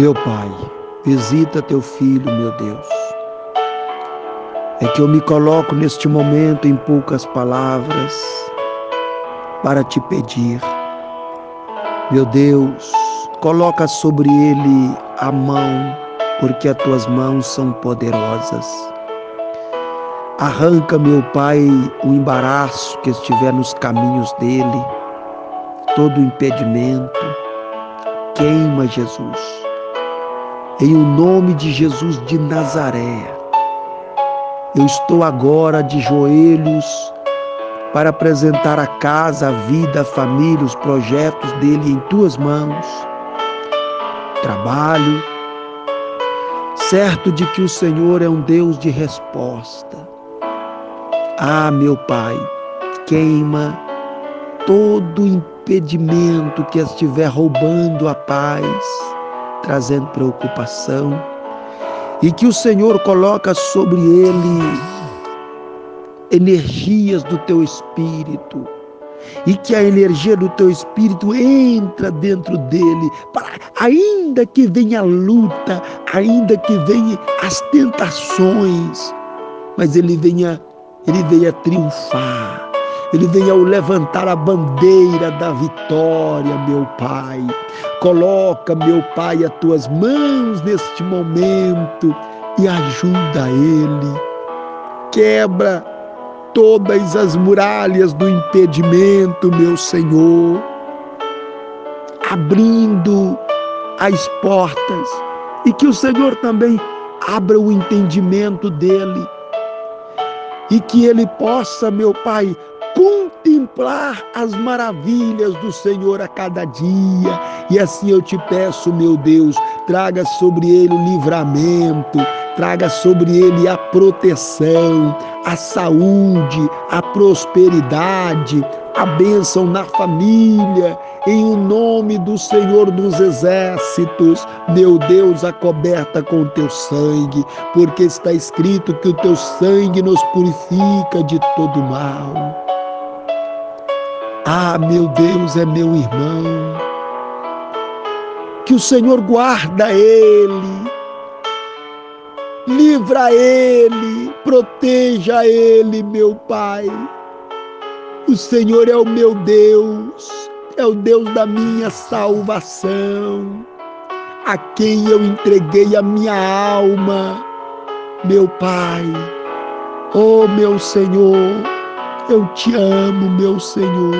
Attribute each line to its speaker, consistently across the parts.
Speaker 1: Meu Pai, visita teu filho, meu Deus. É que eu me coloco neste momento em poucas palavras para te pedir. Meu Deus, coloca sobre ele a mão, porque as tuas mãos são poderosas. Arranca, meu Pai, o embaraço que estiver nos caminhos dele, todo impedimento. Queima, Jesus em o nome de Jesus de Nazaré. Eu estou agora de joelhos para apresentar a casa, a vida, a família, os projetos dele em tuas mãos. Trabalho, certo de que o Senhor é um Deus de resposta. Ah, meu Pai, queima todo impedimento que estiver roubando a paz trazendo preocupação, e que o Senhor coloca sobre ele energias do teu espírito, e que a energia do teu espírito entra dentro dele, para ainda que venha a luta, ainda que venha as tentações, mas ele venha, ele venha triunfar. Ele venha ao levantar a bandeira da vitória, meu Pai. Coloca, meu Pai, as tuas mãos neste momento e ajuda ele. Quebra todas as muralhas do impedimento, meu Senhor, abrindo as portas e que o Senhor também abra o entendimento dele e que ele possa, meu Pai, contemplar as maravilhas do Senhor a cada dia. E assim eu te peço, meu Deus, traga sobre ele o livramento, traga sobre ele a proteção, a saúde, a prosperidade, a bênção na família, em o nome do Senhor dos Exércitos, meu Deus, acoberta com teu sangue, porque está escrito que o teu sangue nos purifica de todo mal. Ah, meu Deus é meu irmão. Que o Senhor guarda ele, livra ele, proteja ele, meu Pai. O Senhor é o meu Deus, é o Deus da minha salvação, a quem eu entreguei a minha alma, meu Pai. Oh, meu Senhor, eu te amo, meu Senhor.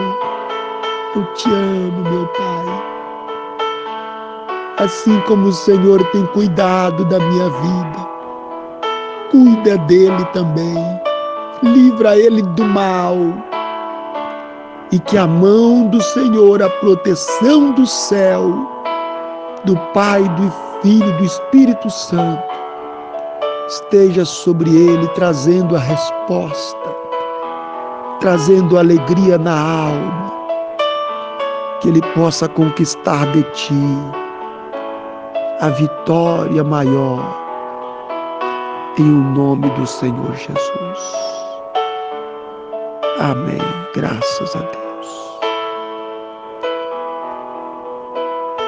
Speaker 1: Eu te amo, meu Pai. Assim como o Senhor tem cuidado da minha vida, cuida dele também. Livra ele do mal. E que a mão do Senhor, a proteção do céu, do Pai, do Filho, do Espírito Santo, esteja sobre ele, trazendo a resposta trazendo alegria na alma, que ele possa conquistar de ti a vitória maior, em o nome do Senhor Jesus. Amém. Graças a Deus.